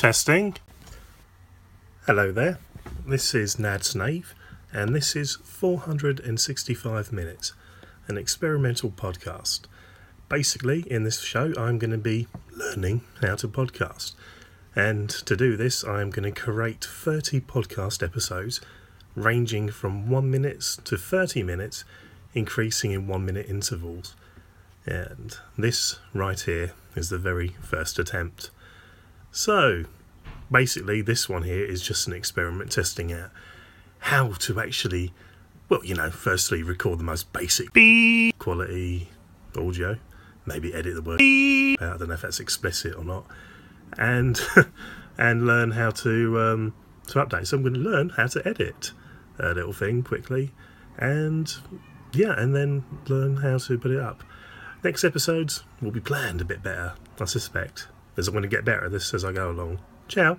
Testing. Hello there. This is Nad's Nave, and this is 465 Minutes, an experimental podcast. Basically, in this show, I'm going to be learning how to podcast. And to do this, I'm going to create 30 podcast episodes ranging from 1 minutes to 30 minutes, increasing in 1 minute intervals. And this right here is the very first attempt. So, basically, this one here is just an experiment testing out how to actually, well, you know, firstly record the most basic beep quality audio, maybe edit the word. Beep. I don't know if that's explicit or not, and and learn how to um, to update. So I'm going to learn how to edit a little thing quickly, and yeah, and then learn how to put it up. Next episodes will be planned a bit better, I suspect, I'm going to get better at this as I go along. Ciao.